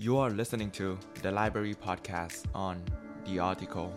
You are listening to the Library Podcast on The Article.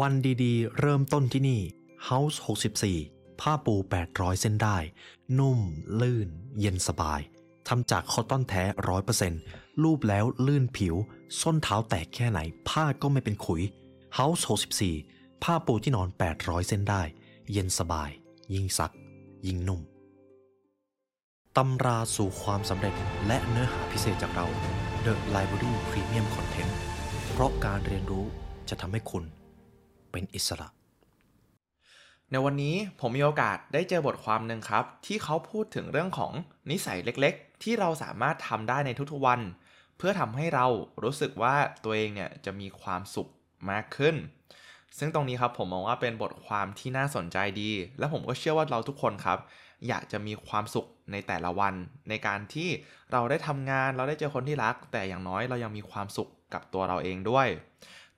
วันดีๆ เริ่มต้นที่นี่ House 64 ผ้าปู 800 เส้นได้ นุ่ม ลื่น เย็นสบาย ทำจากคอตตอนแท้100%รูปแล้วลื่นผิว ส้นเท้าแตกแค่ไหน ผ้าก็ไม่เป็นขุย House 64 ผ้าปูที่นอน 800 เส้นได้ เย็นสบาย ยิ่งซัก ยิ่งนุ่ม ตำราสู่ความสำเร็จและเนื้อหาพิเศษจากเรา The Library Premium Content เพราะการเรียนรู้จะทำให้คุณเป็นอิสระ ในวันนี้ผมมีโอกาสได้เจอบทความหนึ่งครับ ที่เขาพูดถึงเรื่องของนิสัยเล็กๆ ที่เราสามารถทำได้ในทุกๆวัน เพื่อทำให้เรารู้สึกว่าตัวเองเนี่ยจะมีความสุขมากขึ้น ซึ่งตรงนี้ครับผมมองว่าเป็นบทความที่น่าสนใจดี และผมก็เชื่อว่าเราทุกคนครับ อยากจะมีความสุขในแต่ละวัน ในการที่เราได้ทำงานเราได้เจอคนที่รัก แต่อย่างน้อยเรายังมีความสุขกับตัวเราเองด้วย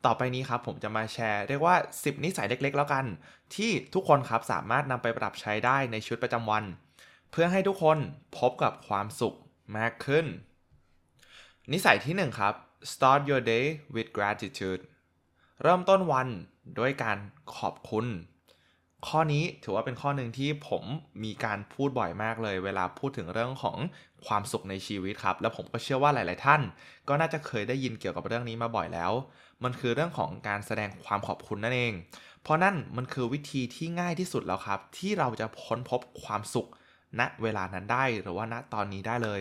ต่อไปนี้ครับผมจะมาแชร์เรียกว่า 10 นิสัยเล็กๆ แล้วกัน ที่ทุกคนครับสามารถนำไปปรับใช้ได้ในชีวิตประจำวัน เพื่อให้ทุกคนพบกับความสุขมากขึ้น นิสัยที่1ครับ start your day with gratitude เริ่มต้นวันด้วยการขอบคุณ ข้อนี้ถือว่าเป็นข้อหนึ่งที่ผมมีการพูดบ่อยมากเลย เวลาพูดถึงเรื่องของความสุขในชีวิตครับ และผมก็เชื่อว่าหลาย ๆ ท่าน ก็น่าจะเคยได้ยินเกี่ยวกับเรื่องนี้มาบ่อยแล้ว มันคือเรื่องของการแสดงความขอบคุณนั่นเอง เพราะนั่นมันคือวิธีที่ง่ายที่สุดแล้วครับ ที่เราจะค้นพบความสุขณเวลานั้นได้หรือว่าณตอนนี้ได้เลย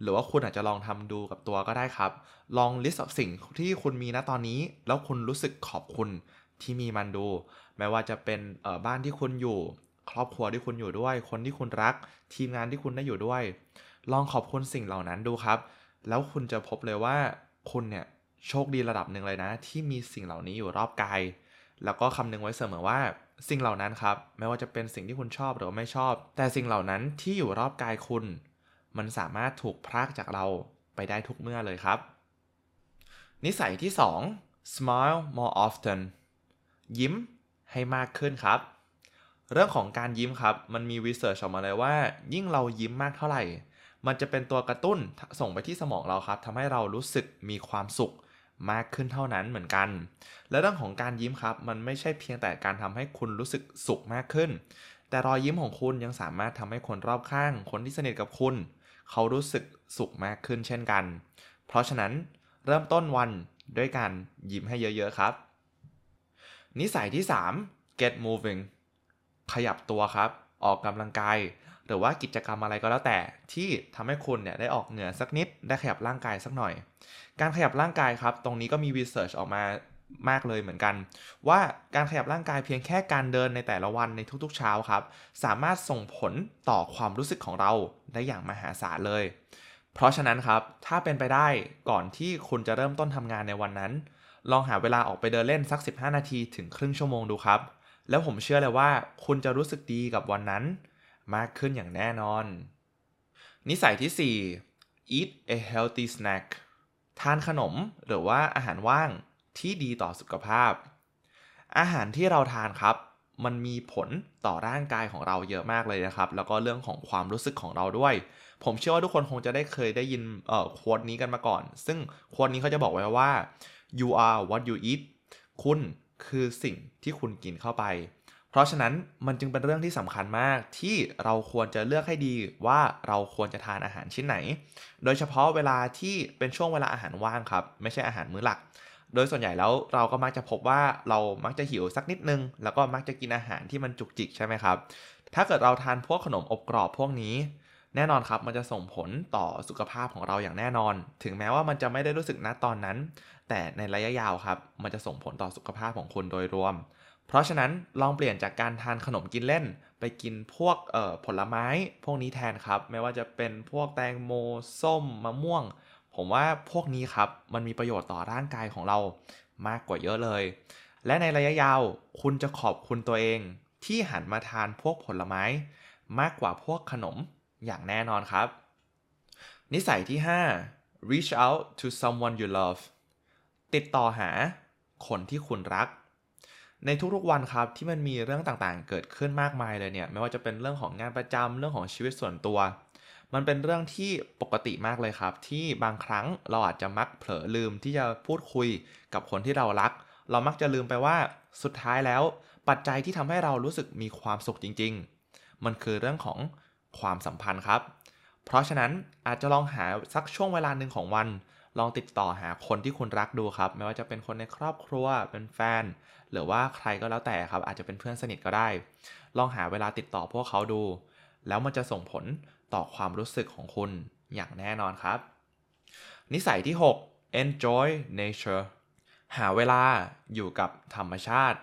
หรือว่าคุณอาจจะลองทำดูกับตัวก็ได้ครับ ลองลิสต์สิ่งที่คุณมีณตอนนี้ แล้วคุณรู้สึกขอบคุณ ที่มีมันดู ไม่ว่าจะเป็นบ้านที่คุณอยู่ ครอบครัวที่คุณอยู่ด้วย คนที่คุณรัก ทีมงานที่คุณได้อยู่ด้วย ลองขอบคุณสิ่งเหล่านั้นดูครับ แล้วคุณจะพบเลยว่าคุณเนี่ยโชคดีระดับหนึ่งเลยนะ ที่มีสิ่งเหล่านี้อยู่รอบกาย แล้วก็คำนึงไว้เสมอว่าสิ่งเหล่านั้นครับ ไม่ว่าจะเป็นสิ่งที่คุณชอบหรือไม่ชอบ แต่สิ่งเหล่านั้นที่อยู่รอบกายคุณ มันสามารถถูกพรากจากเราไปได้ทุกเมื่อเลยครับ นิสัยที่ 2 smile more often ยิ้มให้มากขึ้นครับ เรื่องของการยิ้มครับ มันมีวิจัยออกมาเลยว่า ยิ่งเรายิ้มมากเท่าไหร่ มันจะเป็นตัวกระตุ้นส่งไปที่สมองเราครับทำให้เรารู้สึกมีความสุขมากขึ้นเท่านั้นเหมือนกัน และเรื่องของการยิ้มครับ มันไม่ใช่เพียงแต่การทำให้คุณรู้สึกสุขมากขึ้น แต่รอยยิ้มของคุณยังสามารถทำให้คนรอบข้าง คนที่สนิทกับคุณ เขารู้สึกสุขมากขึ้นเช่นกัน เพราะฉะนั้นเริ่มต้นวันด้วยการยิ้มให้เยอะๆครับ นิสัยที่ 3 get moving ขยับตัวครับ ออกกำลังกาย หรือว่ากิจกรรมอะไรก็แล้วแต่ที่ทำให้คุณเนี่ยได้ออกเหงื่อสักนิด ได้ขยับร่างกายสักหน่อย การขยับร่างกายครับ ตรงนี้ก็มีวิจัยออกมามากเลยเหมือนกัน ว่าการขยับร่างกายเพียงแค่การเดินในแต่ละวันในทุกๆเช้าครับ สามารถส่งผลต่อความรู้สึกของเราได้อย่างมหาศาลเลย เพราะฉะนั้นครับถ้าเป็นไปได้ก่อนที่คุณจะเริ่มต้นทำงานในวันนั้น ลองหาเวลาออกไปเดินเล่นสัก 15 นาทีถึงครึ่งชั่วโมงดูครับ แล้วผมเชื่อเลยว่าคุณจะรู้สึกดีกับวันนั้น มากขึ้นอย่างแน่นอน นิสัยที่ 4 eat a healthy snack ทานขนมหรือว่าอาหารว่างที่ดีต่อสุขภาพ อาหารที่เราทานครับ มันมีผลต่อร่างกายของเราเยอะมากเลยนะครับ แล้วก็เรื่องของความรู้สึกของเราด้วย ผมเชื่อว่าทุกคนคงจะได้เคยได้ยินเอ่อควดนี้กันมาก่อน ซึ่งควดนี้เขาจะบอกไว้ว่า you are what you eat คุณคือสิ่งที่คุณกินเข้าไป เพราะฉะนั้นมันจึงเป็นเรื่องที่สำคัญมากที่เราควรจะเลือกให้ดีว่าเราควรจะทานอาหารชิ้นไหน โดยเฉพาะเวลาที่เป็นช่วงเวลาอาหารว่างครับ ไม่ใช่อาหารมื้อหลัก โดยส่วนใหญ่แล้วเราก็มักจะพบว่าเรามักจะหิวสักนิดนึง แล้วก็มักจะกินอาหารที่มันจุกจิกใช่ไหมครับ ถ้าเกิดเราทานพวกขนมอบกรอบพวกนี้แน่นอนครับ มันจะส่งผลต่อสุขภาพของเราอย่างแน่นอน ถึงแม้ว่ามันจะไม่ได้รู้สึกณตอนนั้น แต่ในระยะยาวครับ มันจะส่งผลต่อสุขภาพของคุณโดยรวม เพราะฉะนั้นลองเปลี่ยนจากการทานขนมกินเล่น ไปกินพวกผลไม้พวกนี้แทนครับ ไม่ว่าจะเป็นพวกแตงโมส้มมะม่วง ผมว่าพวกนี้ครับ มันมีประโยชน์ต่อร่างกายของเรามากกว่าเยอะเลย และในระยะยาวคุณจะขอบคุณตัวเอง ที่หันมาทานพวกผลไม้ มากกว่าพวกขนมอย่างแน่นอนครับ นิสัยที่ 5 reach out to someone you love ติดต่อหาคนที่คุณรัก ในทุกๆวันครับที่มันมีเรื่องต่างๆ เกิดขึ้นมากมายเลยเนี่ยไม่ว่าจะเป็นเรื่องของงานประจำเรื่องของชีวิตส่วนตัว มันเป็นเรื่องที่ปกติมากเลยครับ ที่บางครั้งเราอาจจะมักเผลอลืมที่จะพูดคุยกับคนที่เรารัก เรามักจะลืมไปว่าสุดท้ายแล้ว ปัจจัยที่ทำให้เรารู้สึกมีความสุขจริง ๆ มันคือเรื่องของความสัมพันธ์ครับ เพราะฉะนั้นอาจจะลองหาสักช่วงเวลาหนึ่งของวัน ลองติดต่อหาคนที่คุณรักดูครับ ไม่ว่าจะเป็นคนในครอบครัวเป็นแฟน หรือว่าใครก็แล้วแต่ครับ อาจจะเป็นเพื่อนสนิทก็ได้ ลองหาเวลาติดต่อพวกเขาดู แล้วมันจะส่งผลต่อความรู้สึกของคุณอย่างแน่นอนครับ นิสัยที่ 6 enjoy nature หาเวลาอยู่กับธรรมชาติ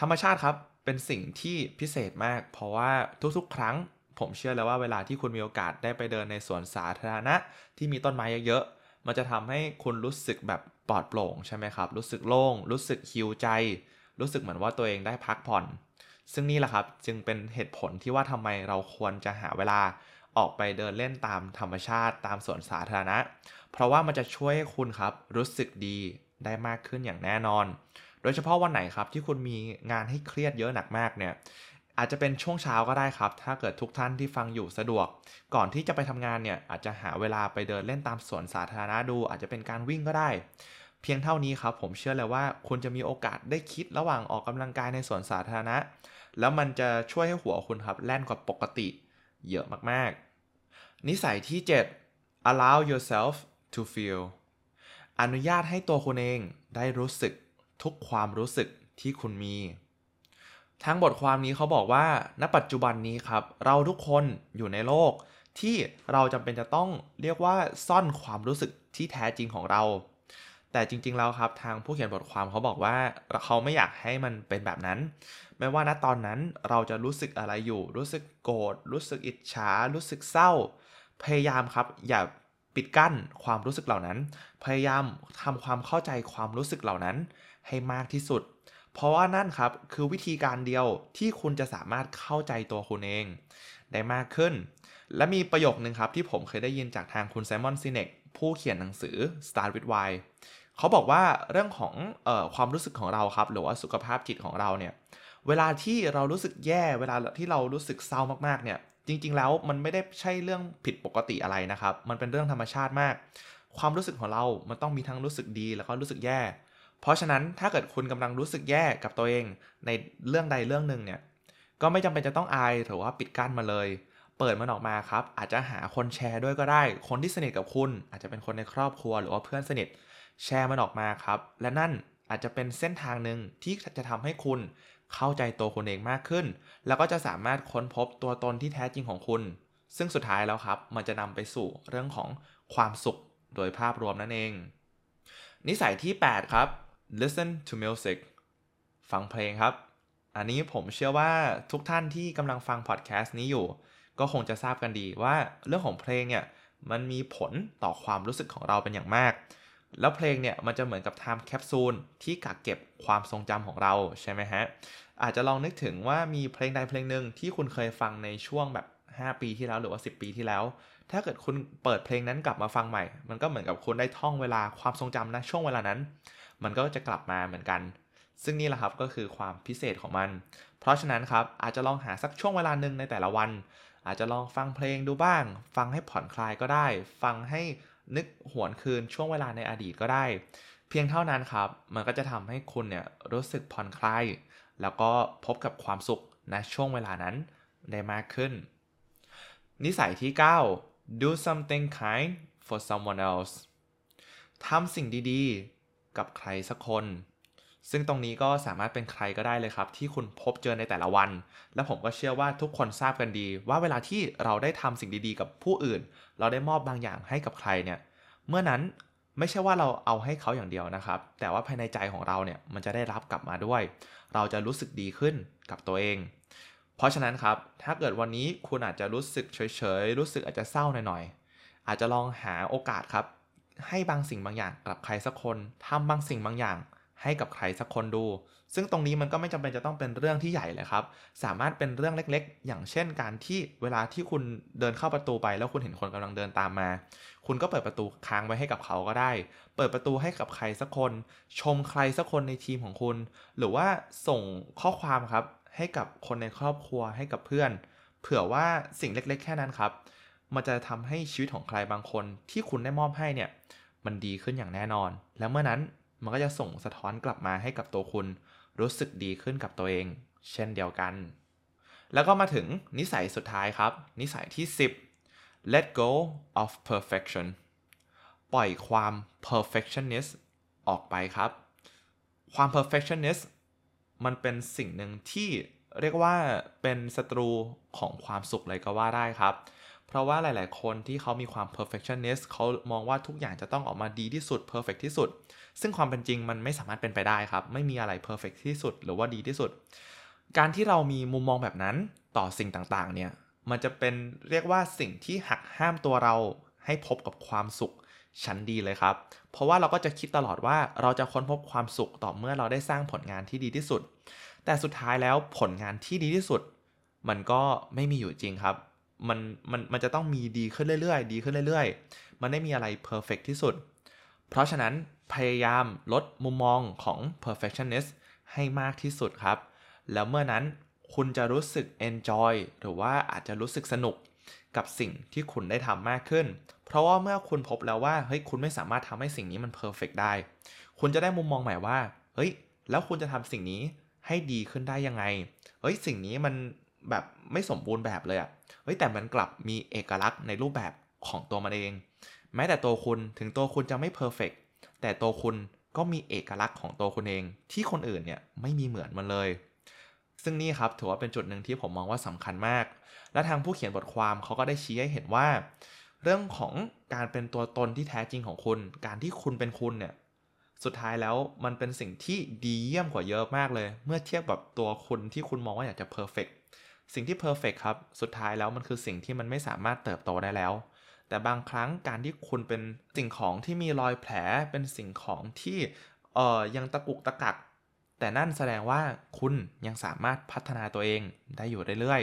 ธรรมชาติครับเป็นสิ่งที่พิเศษมาก เพราะว่าทุกๆ ครั้ง ผมเชื่อแล้วว่าเวลาที่คุณมีโอกาสได้ไปเดินในสวนสาธารณะที่มีต้นไม้เยอะๆ มันจะทำให้คุณรู้สึกแบบปลอดโปร่งใช่ไหมครับ รู้สึกโล่ง รู้สึกฮิวใจ รู้สึกเหมือนว่าตัวเองได้พักผ่อน ซึ่งนี่แหละครับจึงเป็นเหตุผลที่ว่าทำไมเราควรจะหาเวลาออกไปเดินเล่นตามธรรมชาติตามสวนสาธารณะ เพราะว่ามันจะช่วยให้คุณครับรู้สึกดีได้มากขึ้นอย่างแน่นอน โดยเฉพาะวันไหนครับที่คุณมีงานให้เครียดเยอะหนักมากเนี่ย อาจจะเป็นช่วงเช้าก็ได้ครับ ถ้าเกิดทุกท่านที่ฟังอยู่สะดวก ก่อนที่จะไปทำงานเนี่ยอาจจะหาเวลาไปเดินเล่นตามสวนสาธารณะดู อาจจะเป็นการวิ่งก็ได้ เพียงเท่านี้ครับผมเชื่อเลยว่าคุณจะมีโอกาสได้คิดระหว่างออกกำลังกายในสวนสาธารณะ แล้วมันจะช่วยให้หัวคุณครับแล่นกว่าปกติ เยอะมากๆ นิสัยที่ 7 allow yourself to feel อนุญาตให้ตัวคุณเองได้รู้สึกทุกความรู้สึกที่คุณมี ทั้งบทความนี้เขาบอกว่า ณ ปัจจุบันนี้ครับ เราทุกคนอยู่ในโลก ที่เราจำเป็นจะต้องเรียกว่าซ่อนความรู้สึกที่แท้จริงของเรา แต่จริงๆแล้วครับทางผู้เขียนบทความเขาบอกว่าเขาไม่อยากให้มันเป็นแบบนั้น ไม่ว่าณตอนนั้นเราจะรู้สึกอะไรอยู่ รู้สึกโกรธ รู้สึกอิจฉา รู้สึกเศร้า พยายามครับ อย่าปิดกั้นความรู้สึกเหล่านั้น พยายามทำความเข้าใจความรู้สึกเหล่านั้นให้มากที่สุด เพราะว่านั่นครับคือวิธีการเดียวที่คุณจะสามารถเข้าใจตัวคุณเองได้มากขึ้น และมีประโยคนึงครับที่ผมเคยได้ยินจากทางคุณไซมอนซินเนกผู้เขียนหนังสือ Start with Why เขาบอกว่าเรื่องของออความรู้สึกของเราครับ หรือว่าสุขภาพจิตของเราเนี่ยเวลาที่เรารู้สึกแย่เวลาที่เรารู้สึกเศร้ามากๆเนี่ยจริง ๆ แล้วมันไม่ได้ใช่เรื่องผิดปกติอะไรนะครับ มันเป็นเรื่องธรรมชาติมาก ความรู้สึกของเรา มันต้องมีทั้งรู้สึกดีแล้วก็รู้สึกแย่ เพราะฉะนั้นถ้าเกิดคุณกำลังรู้สึกแย่กับตัวเองในเรื่องใดเรื่องหนึ่งเนี่ย ก็ไม่จำเป็นจะต้องอายหรือว่าปิดกั้นมาเลย เปิดมันออกมาครับ อาจจะหาคนแชร์ด้วยก็ได้ คนที่สนิทกับคุณ อาจจะเป็นคนในครอบครัวหรือว่าเพื่อนสนิท แชร์มันออกมาครับ และนั่นอาจจะเป็นเส้นทางหนึ่งที่จะทำให้คุณเข้าใจตัวคุณเองมากขึ้น แล้วก็จะสามารถค้นพบตัวตนที่แท้จริงของคุณ ซึ่งสุดท้ายแล้วครับ มันจะนำไปสู่เรื่องของความสุขโดยภาพรวมนั่นเอง นิสัยที่ 8 ครับ listen to music ฟังเพลงครับ อันนี้ผมเชื่อว่าทุกท่านที่กำลังฟังพอดแคสต์นี้อยู่ ก็คงจะทราบกันดีว่าเรื่องของเพลงเนี่ยมันมีผลต่อความรู้สึกของเราเป็นอย่างมาก แล้วเพลงเนี่ยมันจะเหมือนกับ time capsule ที่กักเก็บความทรงจำของเราใช่ไหมฮะ อาจจะลองนึกถึงว่ามีเพลงใดเพลงหนึ่งที่คุณเคยฟังในช่วงแบบ 5 ปีที่แล้วหรือว่า 10 ปีที่แล้ว ถ้าเกิดคุณเปิดเพลงนั้นกลับมาฟังใหม่ มันก็เหมือนกับคุณได้ท่องเวลาความทรงจำนะช่วงเวลานั้น มันก็จะกลับมาเหมือนกัน ซึ่งนี่แหละครับก็คือความพิเศษของมัน เพราะฉะนั้นครับอาจจะลองหาสักช่วงเวลาหนึ่งในแต่ละวัน อาจจะลองฟังเพลงดูบ้าง ฟังให้ผ่อนคลายก็ได้ ฟังให้นึกหวนคืนช่วงเวลาในอดีตก็ได้ เพียงเท่านั้นครับ มันก็จะทำให้คุณเนี่ยรู้สึกผ่อนคลาย แล้วก็พบกับความสุขในช่วงเวลานั้นได้มากขึ้น นิสัยที่ 9 do something kind for someone else ทำสิ่งดีๆ กับใครสักคน ซึ่งตรงนี้ก็สามารถเป็นใครก็ได้เลยครับ ที่คุณพบเจอในแต่ละวัน และผมก็เชื่อว่าทุกคนทราบกันดี ว่าเวลาที่เราได้ทำสิ่งดีๆ กับผู้อื่น เราได้มอบบางอย่างให้กับใครเนี่ยเมื่อนั้นไม่ใช่ว่าเราเอาให้เขาอย่างเดียวนะครับ แต่ว่าภายในใจของเราเนี่ยมันจะได้รับกลับมาด้วย เราจะรู้สึกดีขึ้นกับตัวเอง เพราะฉะนั้นครับ ถ้าเกิดวันนี้คุณอาจจะรู้สึกเฉยๆ รู้สึกอาจจะเศร้าหน่อยๆ อาจจะลองหาโอกาสครับ ให้บางสิ่งบางอย่างกับใครสักคนทำบางสิ่งบางอย่างให้กับใครสักคนดู ซึ่งตรงนี้มันก็ไม่จำเป็นจะต้องเป็นเรื่องที่ใหญ่เลยครับ สามารถเป็นเรื่องเล็กๆ อย่างเช่นการที่เวลาที่คุณเดินเข้าประตูไป แล้วคุณเห็นคนกำลังเดินตามมา คุณก็เปิดประตูค้างไว้ให้กับเขาก็ได้ เปิดประตูให้กับใครสักคน ชมใครสักคนในทีมของคุณ หรือว่าส่งข้อความครับให้กับคนในครอบครัวให้กับเพื่อน เผื่อว่าสิ่งเล็ก ๆ แค่นั้นครับ มันจะทำให้ชีวิตของใครบางคนที่คุณได้มอบให้เนี่ย มันดีขึ้นอย่างแน่นอน แล้วเมื่อนั้นมันก็จะส่งสะท้อนกลับมาให้กับตัวคุณ รู้สึกดีขึ้นกับตัวเอง เช่นเดียวกัน แล้วก็มาถึงนิสัยสุดท้ายครับ นิสัยที่ 10 let go of perfection ปล่อยความ perfectionist ออกไปครับ ความ perfectionist มันเป็นสิ่งหนึ่งที่เรียกว่าเป็นศัตรูของความสุขเลยก็ว่าได้ครับ เพราะว่าหลาย ๆ คนที่เขามีความ perfectionist เขามองว่าทุกอย่างจะต้องออกมาดีที่สุด perfect ที่สุด ซึ่งความเป็นจริงมันไม่สามารถเป็นไปได้ครับ ไม่มีอะไร perfect ที่สุด หรือว่าดีที่สุด การที่เรามีมุมมองแบบนั้นต่อสิ่งต่าง ๆ เนี่ย มันจะเป็นเรียกว่าสิ่งที่หักห้ามตัวเราให้พบกับความสุขชั้นดีเลยครับ เพราะว่าเราก็จะคิดตลอดว่าเราจะค้นพบความสุขต่อเมื่อเราได้สร้างผลงานที่ดีที่สุด แต่สุดท้ายแล้วผลงานที่ดีที่สุด มันก็ไม่มีอยู่จริงครับ มันมันมันจะต้องมีดีขึ้นเรื่อยๆ ดีขึ้นเรื่อยๆ มันไม่มีอะไรเพอร์เฟกที่สุด เพราะฉะนั้นพยายามลดมุมมองของ perfectionist ให้มากที่สุดครับ แล้วเมื่อนั้นคุณจะรู้สึก enjoy หรือว่าอาจจะรู้สึกสนุกกับสิ่งที่คุณได้ทำมากขึ้น เพราะว่าเมื่อคุณพบแล้วว่า เฮ้ย คุณไม่สามารถทำให้สิ่งนี้มัน perfect ได้ คุณจะได้มุมมองใหม่ว่า เฮ้ย แล้วคุณจะทำสิ่งนี้ให้ดีขึ้นได้ยังไง เฮ้ย สิ่งนี้มัน แบบไม่สมบูรณ์แบบเลยอะเฮ้ยแต่มันกลับมีเอกลักษณ์ในรูปแบบของตัวมันเอง แม้แต่ตัวคุณถึงตัวคุณจะไม่ perfect แต่ตัวคุณก็มีเอกลักษณ์ของตัวคุณเอง ที่คนอื่นเนี่ยไม่มีเหมือนมันเลย ซึ่งนี่ครับถือว่าเป็นจุดหนึ่งที่ผมมองว่าสำคัญมาก และทางผู้เขียนบทความเขาก็ได้ชี้ให้เห็นว่า เรื่องของการเป็นตัวตนที่แท้จริงของคุณ การที่คุณเป็นคุณเนี่ยสุดท้ายแล้วมันเป็นสิ่งที่ดีเยี่ยมกว่าเยอะมากเลย เมื่อเทียบกับตัวคุณที่คุณมองว่าอยากจะ perfect สิ่งที่ perfect ครับ สุดท้ายแล้วมันคือสิ่งที่มันไม่สามารถเติบโตได้แล้ว แต่บางครั้งการที่คุณเป็นสิ่งของที่มีรอยแผล เป็นสิ่งของที่เอ่อยังตะกุกตะกัก แต่นั่นแสดงว่าคุณยังสามารถพัฒนาตัวเองได้อยู่เรื่อย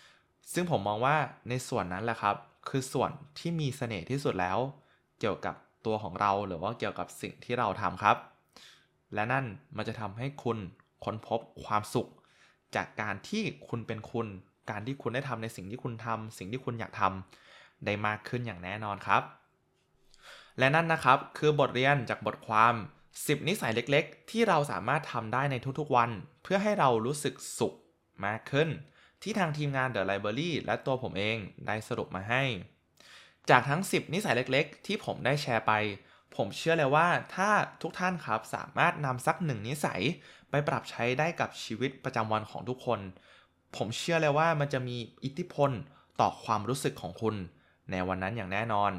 ๆ ซึ่งผมมองว่าในส่วนนั้นแหละครับ คือส่วนที่มีเสน่ห์ที่สุดแล้ว เกี่ยวกับตัวของเราหรือว่าเกี่ยวกับสิ่งที่เราทำครับ และนั่นมันจะทำให้คุณค้นพบความสุข จากการที่คุณเป็นคุณ การที่คุณได้ทำในสิ่งที่คุณทำสิ่งที่คุณอยากทำได้มากขึ้นอย่างแน่นอนครับ และนั่นนะครับคือบทเรียนจากบทความ 10 นิสัยเล็กๆ ที่เราสามารถทำได้ในทุกๆวัน เพื่อให้เรารู้สึกสุขมากขึ้น ที่ทางทีมงาน The Library และตัวผมเองได้สรุปมาให้ จากทั้ง 10 นิสัยเล็กๆ ที่ผมได้แชร์ไป ผมเชื่อเลยว่าถ้าทุกท่านครับสามารถนำสักหนึ่งนิสัย ไปปรับใช้ได้กับชีวิตประจำวันของทุกคน ผมเชื่อเลยว่ามันจะมีอิทธิพลต่อความรู้สึกของคุณ ในวันนั้นอย่างแน่นอน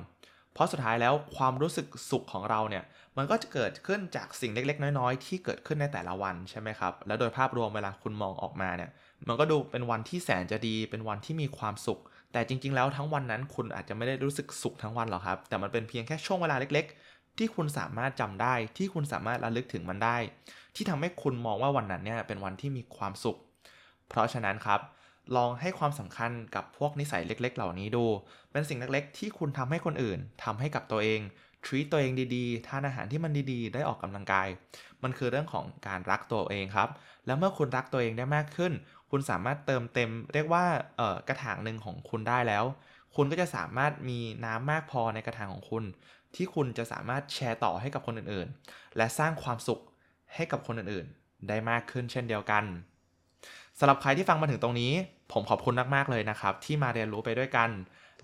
เพราะสุดท้ายแล้วความรู้สึกสุขของเราเนี่ย มันก็จะเกิดขึ้นจากสิ่งเล็กๆ น้อยๆ ที่เกิดขึ้นในแต่ละวันใช่ไหมครับ แล้วโดยภาพรวมเวลาคุณมองออกมาเนี่ย มันก็ดูเป็นวันที่แสนจะดี เป็นวันที่มีความสุข แต่จริง ๆ แล้วทั้งวันนั้นคุณอาจจะไม่ได้รู้สึกสุขทั้งวันหรอกครับ แต่มันเป็นเพียงแค่ช่วงเวลาเล็ก ๆ ที่คุณสามารถจำได้ ที่คุณสามารถระลึกถึงมันได้ ที่ทำให้คุณมองว่าวันนั้นเนี่ยเป็นวันที่มีความสุข เพราะฉะนั้นครับลองให้ความสำคัญกับพวกนิสัยเล็ก ๆ เหล่านี้ดู เป็นสิ่งเล็กๆ ที่คุณทำให้คนอื่นทำให้กับตัวเอง treat ตัวเองดีๆ ทานอาหารที่มันดีๆ ได้ออกกำลังกาย มันคือเรื่องของการรักตัวเองครับ แล้วเมื่อคุณรักตัวเองได้มากขึ้น คุณสามารถเติมเต็ม เรียกว่าเอ่อกระถางหนึ่งของคุณได้แล้ว คุณก็จะสามารถมีน้ำมากพอในกระถางของคุณ ที่คุณจะสามารถแชร์ต่อให้กับคนอื่นๆ และสร้างความสุข ให้กับคนอื่นๆ ได้มากขึ้นเช่นเดียวกันสำหรับใครที่ฟังมาถึงตรงนี้ ผมขอบคุณมากๆเลยนะครับ ที่มาเรียนรู้ไปด้วยกัน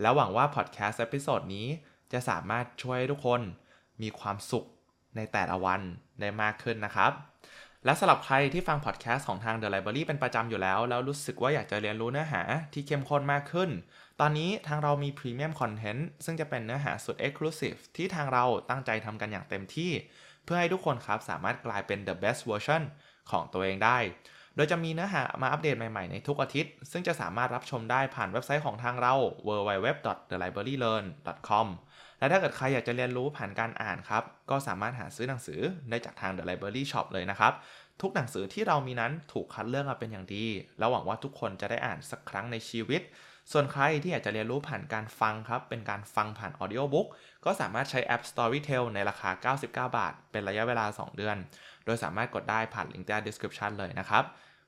แล้วหวังว่าพอดแคสต์ episode นี้จะสามารถช่วยให้ทุกคนมีความสุขในแต่ละวันได้มากขึ้นนะครับ และสำหรับใครที่ฟังพอดแคสต์ของทาง The Library เป็นประจำอยู่แล้ว แล้วรู้สึกว่าอยากจะเรียนรู้เนื้อหาที่เข้มข้นมากขึ้น ตอนนี้ทางเรามี premium content ซึ่งจะเป็นเนื้อหาสุด Exclusive ที่ทางเราตั้งใจทำกันอย่างเต็มที่ เพื่อให้ทุกคนครับสามารถกลายเป็น the best version ของตัวเองได้ โดยจะมีเนื้อหามาอัปเดตใหม่ ๆ ในทุกอาทิตย์ ซึ่งจะสามารถรับชมได้ผ่านเว็บไซต์ของทางเรา www.thelibrarylearn.com และถ้าเกิดใครอยากจะเรียนรู้ผ่านการอ่านครับ ก็สามารถหาซื้อหนังสือได้จากทาง The Library Shop เลยนะครับ ทุกหนังสือที่เรามีนั้นถูกคัดเลือกมาเป็นอย่างดี และหวังว่าทุกคนจะได้อ่านสักครั้งในชีวิต ส่วนใครที่อยากจะเรียนรู้ผ่านการฟังครับ เป็นการฟังผ่าน Audiobook ก็สามารถใช้แอป Storytel ในราคา 99 บาท เป็นระยะเวลา 2 เดือน โดยสามารถกดได้ผ่านลิงก์ใต้ description เลยนะครับ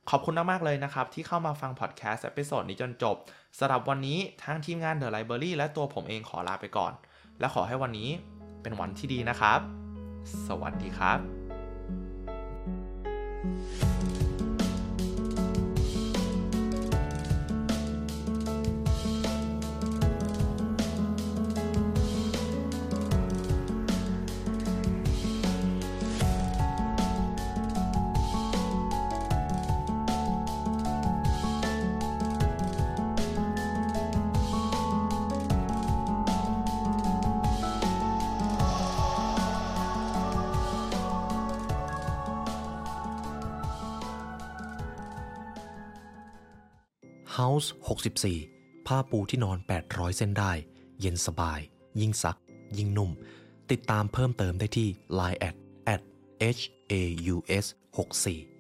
ขอบคุณมาก ๆ เลยนะครับ ที่เข้ามาฟังพอดแคสต์ episode นี้จนจบสำหรับวันนี้ทางทีมงาน The Library และตัวผมเองขอลาไปก่อน และขอให้วันนี้เป็นวันที่ดีนะครับ สวัสดีครับ House 64 ผ้าปูที่นอน 800 เส้นได้ เย็นสบาย ยิ่งซัก ยิ่งนุ่ม ติดตามเพิ่มเติมได้ที่ Line at at h a u s 64